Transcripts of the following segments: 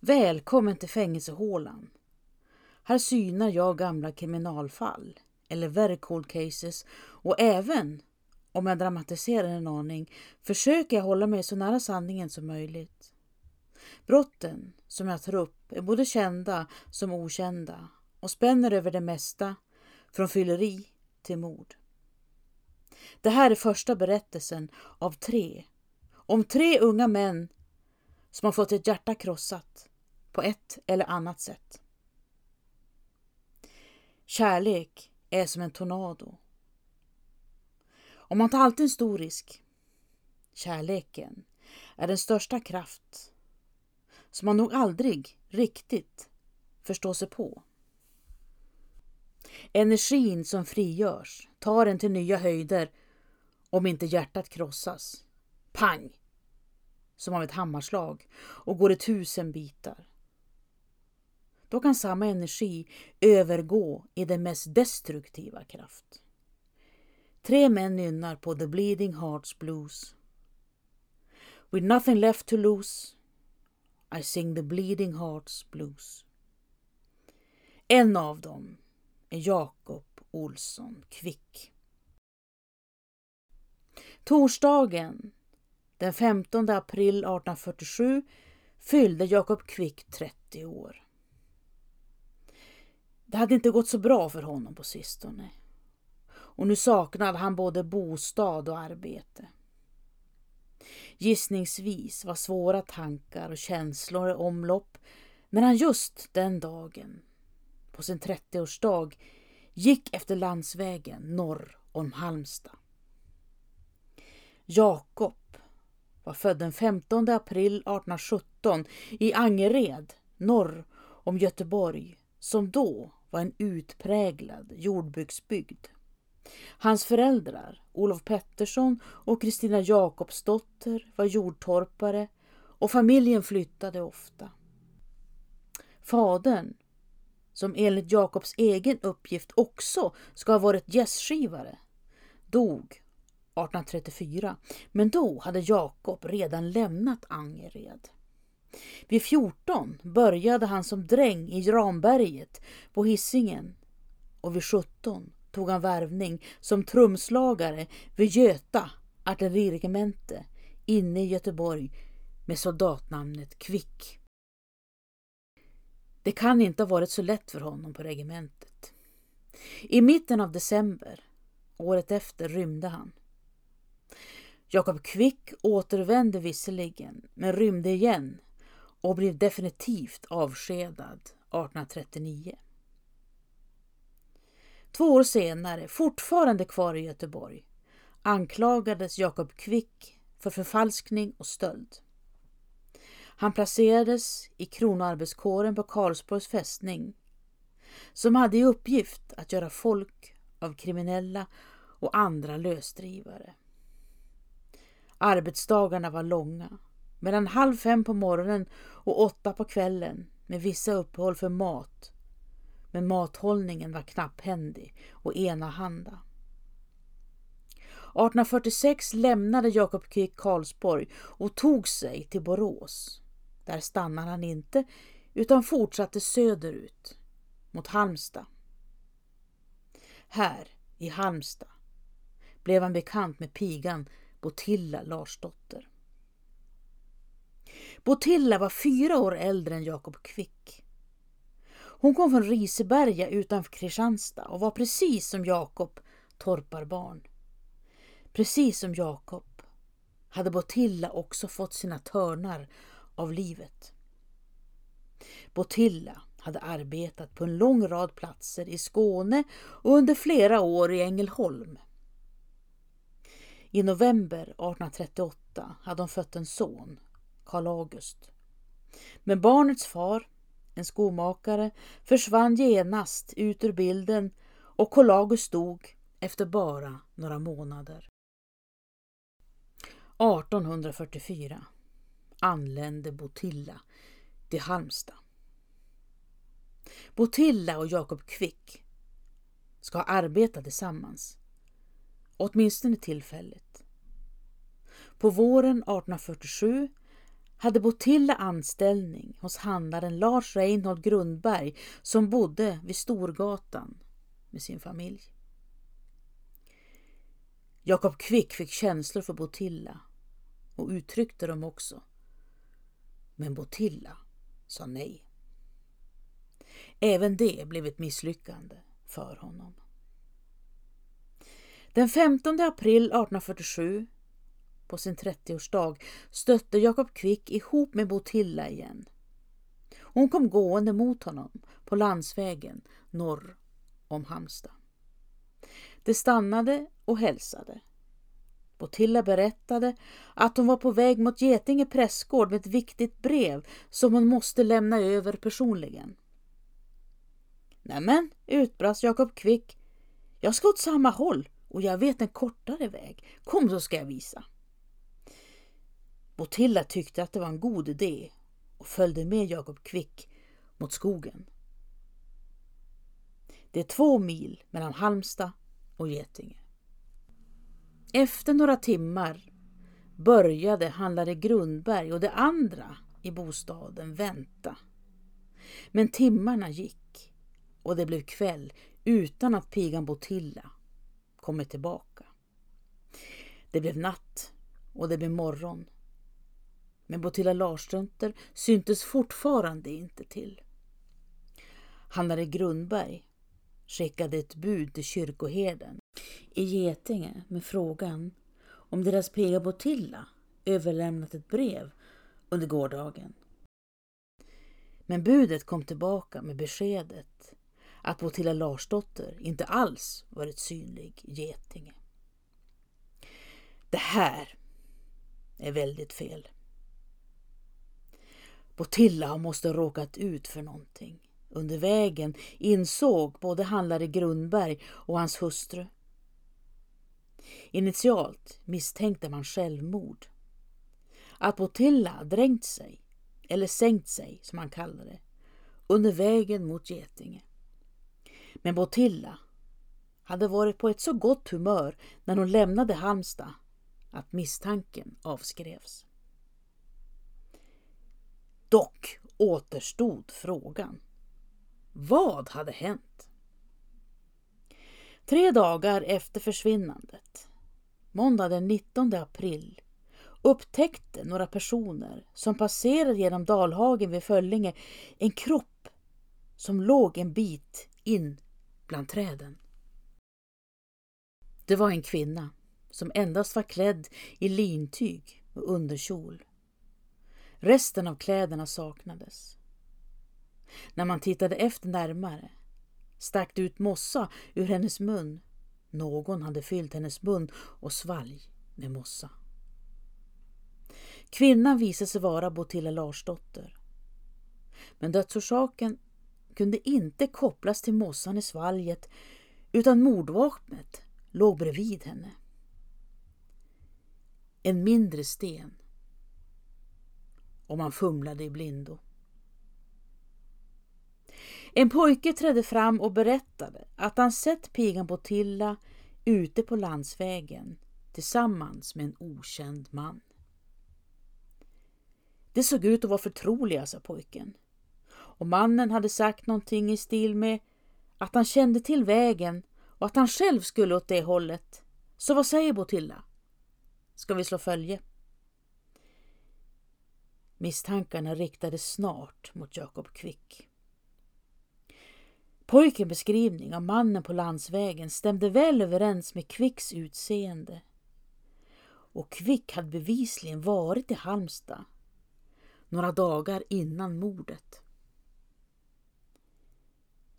Välkommen till fängelsehålan. Här synar jag gamla kriminalfall eller very cold cases och även om jag dramatiserar en aning försöker jag hålla mig så nära sanningen som möjligt. Brotten som jag tar upp är både kända som okända och spänner över det mesta från fylleri till mord. Det här är första berättelsen av tre om tre unga män som har fått ett hjärta krossat på ett eller annat sätt. Kärlek är som en tornado. Och man tar alltid en stor risk. Kärleken är den största kraft som man nog aldrig riktigt förstår sig på. Energin som frigörs tar en till nya höjder om inte hjärtat krossas. Pang! Som av ett hammarslag och går i tusen bitar. Då kan samma energi övergå i den mest destruktiva kraft. Tre män nynnar på The Bleeding Hearts Blues. With nothing left to lose I sing the Bleeding Hearts Blues. En av dem är Jakob Olsson Kvick. Torsdagen den 15 april 1847 fyllde Jakob Kvick 30 år. Det hade inte gått så bra för honom på sistone. Och nu saknade han både bostad och arbete. Gissningsvis var svåra tankar och känslor i omlopp när han just den dagen, på sin 30-årsdag, gick efter landsvägen norr om Halmstad. Jakob var född den 15 april 1817 i Angered norr om Göteborg som då var en utpräglad jordbruksbygd. Hans föräldrar, Olof Pettersson och Kristina Jakobsdotter, var jordtorpare och familjen flyttade ofta. Fadern, som enligt Jakobs egen uppgift också ska ha varit gästskivare, dog 1834, men då hade Jakob redan lämnat Angered. Vid 14 började han som dräng i Ramberget på Hisingen och vid 17 tog han värvning som trumslagare vid Göta artilleriregemente inne i Göteborg med soldatnamnet Kvick. Det kan inte ha varit så lätt för honom på regementet. I mitten av december, året efter, rymde han. Jakob Kvick återvände visserligen, men rymde igen och blev definitivt avskedad 1839. Två år senare, fortfarande kvar i Göteborg, anklagades Jakob Kvick för förfalskning och stöld. Han placerades i kronoarbetskåren på Karlsborgs fästning som hade i uppgift att göra folk av kriminella och andra lösdrivare. Arbetsdagarna var långa, mellan halv fem på morgonen och åtta på kvällen med vissa uppehåll för mat. Men mathållningen var knapphändig och enahanda. 1846 lämnade Jakob Kvick Karlsborg och tog sig till Borås. Där stannade han inte utan fortsatte söderut mot Halmstad. Här i Halmstad blev han bekant med pigan Botilla Larsdotter. Botilla var fyra år äldre än Jakob Kvick. Hon kom från Riseberga utanför Kristianstad och var precis som Jakob torparbarn. Precis som Jakob hade Botilla också fått sina törnar av livet. Botilla hade arbetat på en lång rad platser i Skåne och under flera år i Ängelholm. I november 1838 hade hon fött en son, Karl August. Men barnets far, en skomakare, försvann genast ut ur bilden och Karl August dog efter bara några månader. 1844 anlände Botilla till Halmstad. Botilla och Jakob Kvick ska ha arbetat tillsammans åtminstone tillfälligt. På våren 1847 hade Botilla anställning hos handlaren Lars Reinhold Grundberg som bodde vid Storgatan med sin familj. Jakob Kvick fick känslor för Botilla och uttryckte dem också. Men Botilla sa nej. Även det blev ett misslyckande för honom. Den 15 april 1847, på sin 30-årsdag, stötte Jakob Kvick ihop med Botilla igen. Hon kom gående mot honom på landsvägen norr om Halmstad. De stannade och hälsade. Botilla berättade att hon var på väg mot Getinge prästgård med ett viktigt brev som hon måste lämna över personligen. Nämen, utbrast Jakob Kvick. Jag ska åt samma håll och jag vet en kortare väg. Kom så ska jag visa. Botilla tyckte att det var en god idé och följde med Jakob Kvick mot skogen. Det är två mil mellan Halmstad och Getinge. Efter några timmar började handlare Grundberg och de andra i bostaden vänta. Men timmarna gick och det blev kväll utan att pigan Botilla kommit tillbaka. Det blev natt och det blev morgon. Men Botilla Larsdotter syntes fortfarande inte till. Handlare Grundberg skickade ett bud till kyrkoherden i Getinge med frågan om deras piga Botilla överlämnat ett brev under gårdagen. Men budet kom tillbaka med beskedet att Botilla Larsdotter inte alls varit synlig i Getinge. Det här är väldigt fel. Botilla måste ha råkat ut för någonting. Under vägen insåg både handlare Grundberg och hans hustru. Initialt misstänkte man självmord. Att Botilla dränkt sig, eller sänkt sig som han kallade det, under vägen mot Getinge. Men Botilla hade varit på ett så gott humör när hon lämnade Halmstad att misstanken avskrevs. Dock återstod frågan. Vad hade hänt? Tre dagar efter försvinnandet, måndag den 19 april, upptäckte några personer som passerade genom Dalhagen vid Föllinge en kropp som låg en bit in bland träden. Det var en kvinna som endast var klädd i lintyg och underkjol. Resten av kläderna saknades. När man tittade efter närmare stack det ut mossa ur hennes mun. Någon hade fyllt hennes mun och svalg med mossa. Kvinnan visade sig vara Botilla Larsdotter. Men dödsorsaken kunde inte kopplas till mossan i svalget utan mordvapnet låg bredvid henne. En mindre sten. Och man fumlade i blindo. En pojke trädde fram och berättade att han sett pigan Botilla ute på landsvägen tillsammans med en okänd man. Det såg ut att vara förtroliga, sa pojken. Och mannen hade sagt någonting i stil med att han kände till vägen och att han själv skulle åt det hållet. Så vad säger Botilla? Ska vi slå följe? Misstankarna riktades snart mot Jakob Kvick. Pojkens beskrivning av mannen på landsvägen stämde väl överens med Kvicks utseende. Och Kvick hade bevisligen varit i Halmstad några dagar innan mordet.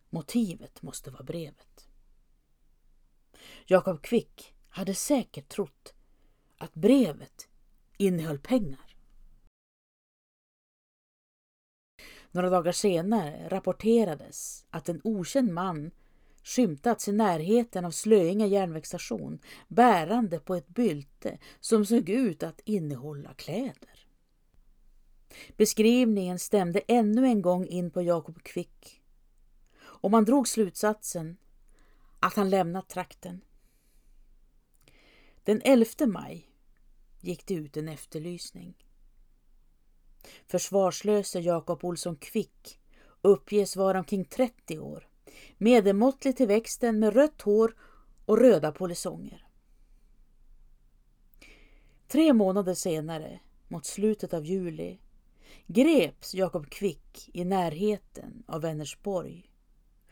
Motivet måste vara brevet. Jakob Kvick hade säkert trott att brevet innehöll pengar. Några dagar senare rapporterades att en okänd man skymtats i närheten av Slöinge järnvägsstation bärande på ett bylte som såg ut att innehålla kläder. Beskrivningen stämde ännu en gång in på Jakob Kvick och man drog slutsatsen att han lämnat trakten. Den 11 maj gick det ut en efterlysning. Försvarslöse Jakob Olsson Kvick uppges vara omkring 30 år, medelmåttlig till växten med rött hår och röda polisonger. Tre månader senare, mot slutet av juli, greps Jakob Kvick i närheten av Vänersborg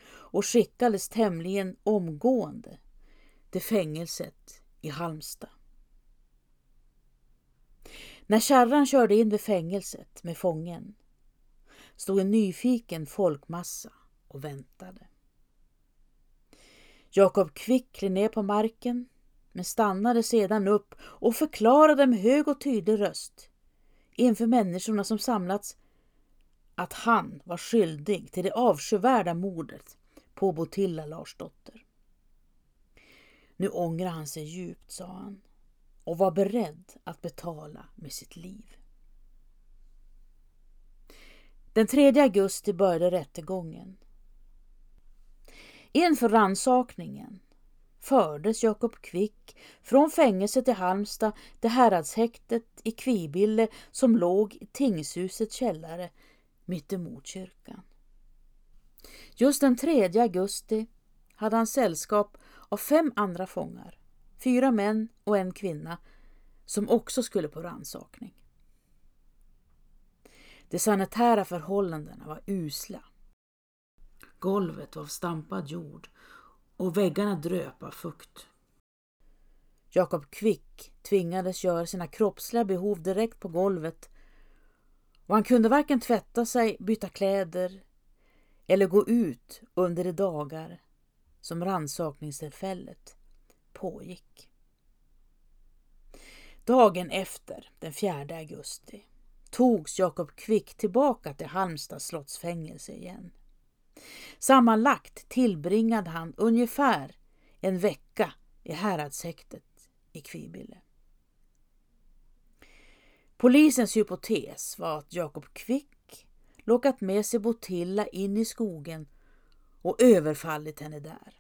och skickades tämligen omgående till fängelset i Halmstad. När kärran körde in vid fängelset med fången stod en nyfiken folkmassa och väntade. Jakob Kvick klev ner på marken men stannade sedan upp och förklarade med hög och tydlig röst inför människorna som samlats att han var skyldig till det avskyvärda mordet på Botilla Larsdotter. Nu ångrar han sig djupt, sa han och var beredd att betala med sitt liv. Den 3 augusti började rättegången. Inför rannsakningen fördes Jakob Kvick från fängelset i Halmstad till häradshäktet i Kvibille som låg i tingshusets källare mittemot kyrkan. Just den 3 augusti hade han sällskap av fem andra fångar, fyra män och en kvinna, som också skulle på rannsakning. De sanitära förhållandena var usla. Golvet var av stampad jord och väggarna dröp av fukt. Jakob Kvick tvingades göra sina kroppsliga behov direkt på golvet och han kunde varken tvätta sig, byta kläder eller gå ut under de dagar som rannsakningstillfället pågick. Dagen efter, den 4 augusti, togs Jakob Kvick tillbaka till Halmstads slottsfängelse igen. Sammanlagt tillbringade han ungefär en vecka i häradshäktet i Kvibille. Polisens hypotes var att Jakob Kvick lockat med sig Botilla in i skogen och överfallit henne där.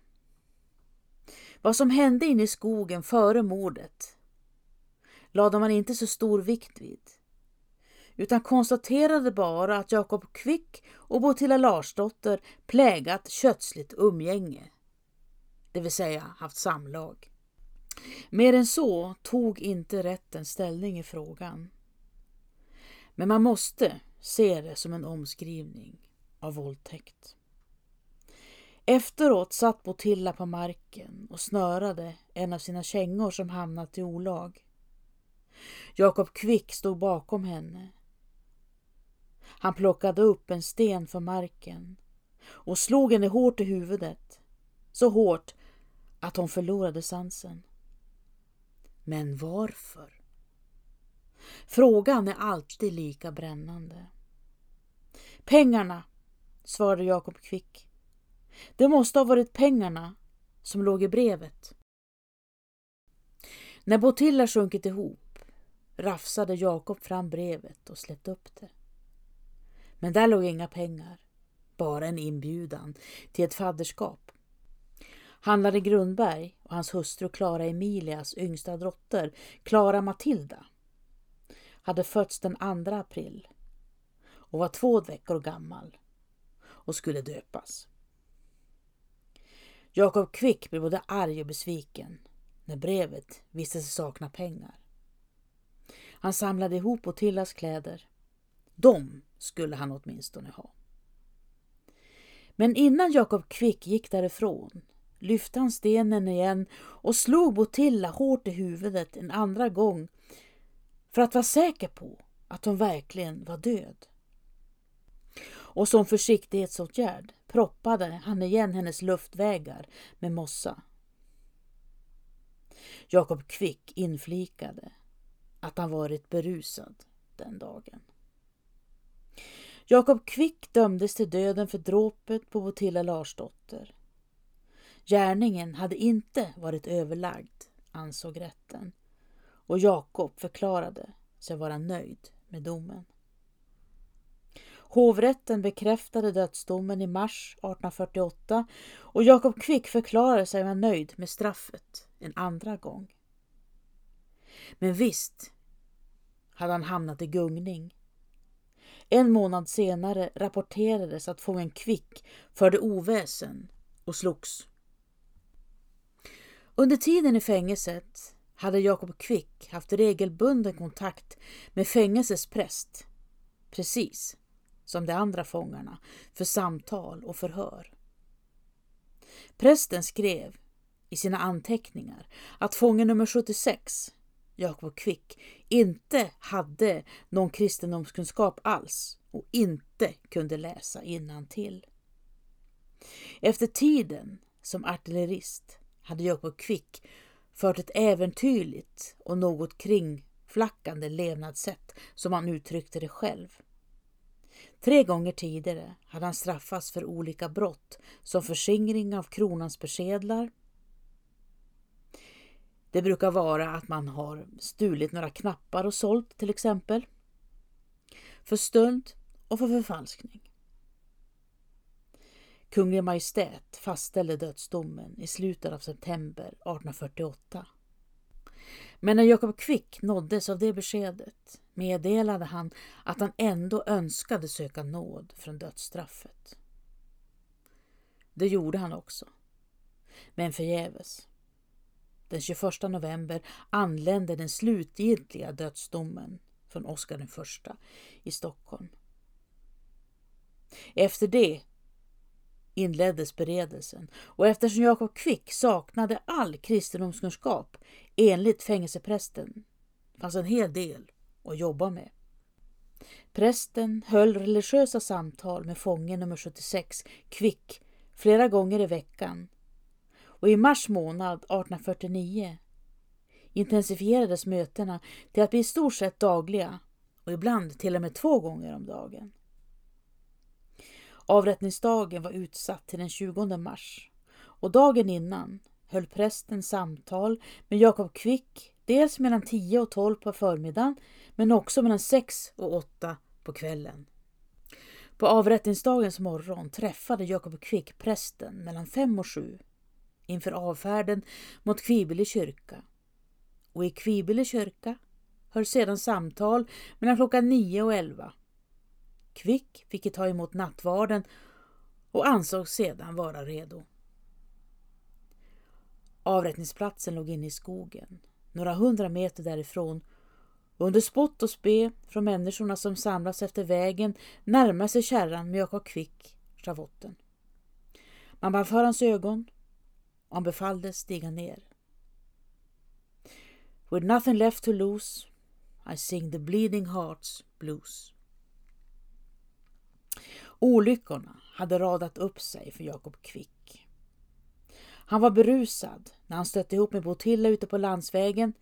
Vad som hände inne i skogen före mordet lade man inte så stor vikt vid utan konstaterade bara att Jakob Kvick och Botilla Larsdotter plägat kötsligt umgänge, det vill säga haft samlag. Mer än så tog inte rätten ställning i frågan. Men man måste se det som en omskrivning av våldtäkt. Efteråt satt Botilla på marken och snörade en av sina kängor som hamnat i olag. Jakob Kvick stod bakom henne. Han plockade upp en sten från marken och slog henne hårt i huvudet. Så hårt att hon förlorade sansen. Men varför? Frågan är alltid lika brännande. Pengarna, svarade Jakob Kvick. Det måste ha varit pengarna som låg i brevet. När Botilla sjunkit ihop rafsade Jakob fram brevet och släppte upp det. Men där låg inga pengar, bara en inbjudan till ett fadderskap. Handlare Grundberg och hans hustru Klara Emilias yngsta dotter, Klara Matilda, hade fötts den 2 april och var två veckor gammal och skulle döpas. Jakob Kvick blev både arg och besviken när brevet visade sig sakna pengar. Han samlade ihop Otillas kläder. De skulle han åtminstone ha. Men innan Jakob Kvick gick därifrån lyfte han stenen igen och slog Botilla hårt i huvudet en andra gång för att vara säker på att hon verkligen var död. Och som försiktighetsåtgärd proppade han igen hennes luftvägar med mossa. Jakob Kvick inflikade att han varit berusad den dagen. Jakob Kvick dömdes till döden för dråpet på Botilla Larsdotter. Gärningen hade inte varit överlagd, ansåg rätten och Jakob förklarade sig vara nöjd med domen. Hovrätten bekräftade dödsdomen i mars 1848 och Jakob Kvick förklarade sig vara nöjd med straffet en andra gång. Men visst hade han hamnat i gungning En månad senare rapporterades att fången Kvick förde oväsen och slogs. Under tiden i fängelset hade Jakob Kvick haft regelbunden kontakt med fängelsets präst, precis som de andra fångarna, för samtal och förhör. Prästen skrev i sina anteckningar att fånge nummer 76, Jakob Kvick, inte hade någon kristendomskunskap alls och inte kunde läsa till. Efter tiden som artillerist hade Jakob Kvick fört ett äventyrligt och något kringflackande levnadssätt som han uttryckte det själv. Tre gånger tidigare hade han straffats för olika brott som förskingring av kronans persedlar. Det brukar vara att man har stulit några knappar och sålt till exempel. För stöld och för förfalskning. Kunglig Majestät fastställde dödsdomen i slutet av september 1848. Men när Jakob Kvick nåddes av det beskedet meddelade han att han ändå önskade söka nåd från dödsstraffet. Det gjorde han också, men förgäves. Den 21 november anlände den slutgiltiga dödsdomen från Oscar I i Stockholm. Efter det inleddes beredelsen och eftersom Jakob Kvick saknade all kristendomskunskap enligt fängelseprästen fanns en hel del att jobba med. Prästen höll religiösa samtal med fånge nummer 76, Kvick, flera gånger i veckan och i mars månad 1849 intensifierades mötena till att bli i stort sett dagliga och ibland till och med två gånger om dagen. Avrättningsdagen var utsatt till den 20 mars och dagen innan höll prästen samtal med Jakob Kvick dels mellan 10 och 12 på förmiddagen men också mellan 6 och 8 på kvällen. På avrättningsdagens morgon träffade Jakob Kvick prästen mellan 5 och 7 inför avfärden mot Kvibille kyrka. Och i Kvibille kyrka hölls sedan samtal mellan klockan 9 och 11 Kvick fick ta emot nattvarden och ansågs sedan vara redo. Avrättningsplatsen låg inne i skogen, några hundra meter därifrån och under spott och spe från människorna som samlats efter vägen närmar sig kärran med Jakob Kvick schavotten. Man band för hans ögon och han befalldes stiga ner. With nothing left to lose I sing the bleeding hearts blues. Olyckorna hade radat upp sig för Jakob Kvick. Han var berusad när han stötte ihop med Botilla ute på landsvägen,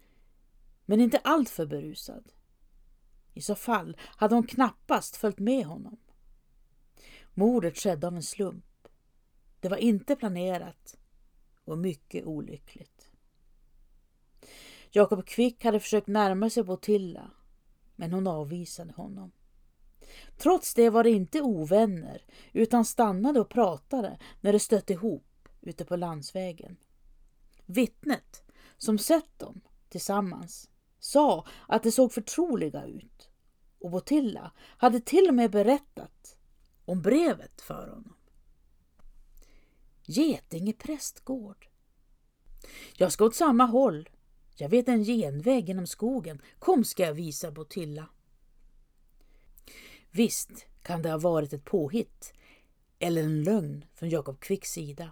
men inte alltför berusad. I så fall hade hon knappast följt med honom. Mordet skedde av en slump. Det var inte planerat och mycket olyckligt. Jakob Kvick hade försökt närma sig Botilla, men hon avvisade honom. Trots det var det inte ovänner utan stannade och pratade när de stötte ihop ute på landsvägen. Vittnet som sett dem tillsammans sa att de såg förtroliga ut och Botilla hade till och med berättat om brevet för honom. Getinge prästgård. Jag ska åt samma håll. Jag vet en genväg genom skogen. Kom ska jag visa Botilla. Visst kan det ha varit ett påhitt eller en lögn från Jakob Kvicks sida.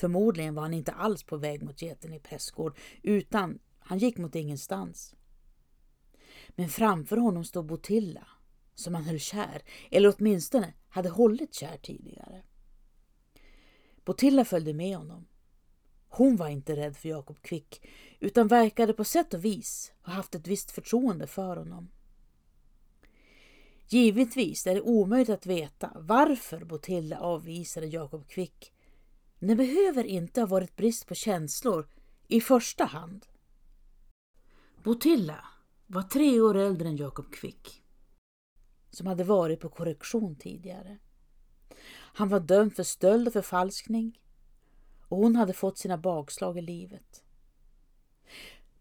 Förmodligen var han inte alls på väg mot geten i Prästgård utan han gick mot ingenstans. Men framför honom stod Botilla som han höll kär, eller åtminstone hade hållit kär tidigare. Botilla följde med honom. Hon var inte rädd för Jakob Kvick utan verkade på sätt och vis ha haft ett visst förtroende för honom. Givetvis är det omöjligt att veta varför Botilla avvisade Jakob Kvick. Det behöver inte ha varit brist på känslor i första hand. Botilla var tre år äldre än Jakob Kvick, som hade varit på korrektion tidigare. Han var dömd för stöld och förfalskning och hon hade fått sina bakslag i livet.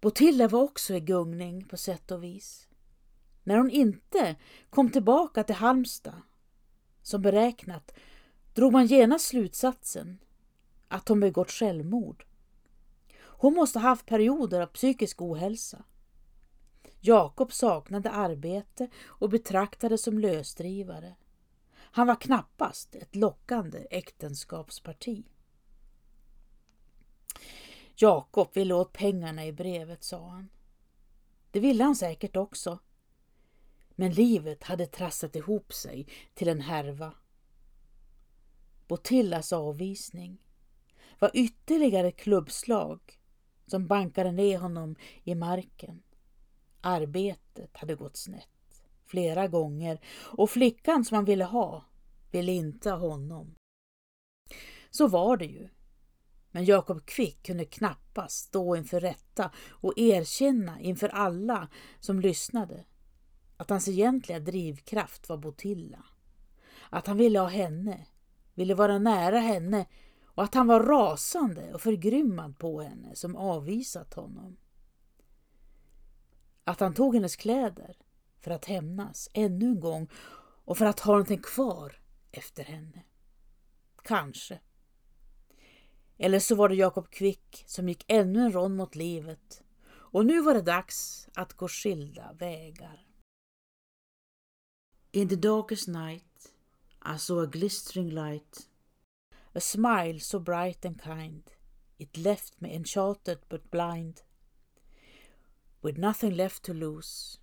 Botilla var också i gungning på sätt och vis. när hon inte kom tillbaka till Halmstad som beräknat drog man genast slutsatsen att hon begått självmord. Hon måste ha haft perioder av psykisk ohälsa. Jakob saknade arbete och betraktades som lösdrivare. Han var knappast ett lockande äktenskapsparti. Jakob ville åt pengarna i brevet, sa han. Det ville han säkert också. Men livet hade trasslat ihop sig till en härva. Botillas avvisning var ytterligare ett klubbslag som bankade ner honom i marken. Arbetet hade gått snett flera gånger och flickan som han ville ha ville inte ha honom. Så var det ju. Men Jakob Kvick kunde knappast stå inför rätta och erkänna inför alla som lyssnade att hans egentliga drivkraft var Botilla. Att han ville ha henne, ville vara nära henne och att han var rasande och förgrymmad på henne som avvisat honom. Att han tog hennes kläder för att hämnas ännu en gång och för att ha någonting kvar efter henne. Kanske. Eller så var det Jakob Kvick som gick ännu en rond mot livet och nu var det dags att gå skilda vägar. In the darkest night I saw a glistering light A smile so bright and kind It left me enchanted but blind. With nothing left to lose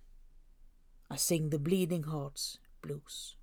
I sing the bleeding hearts blues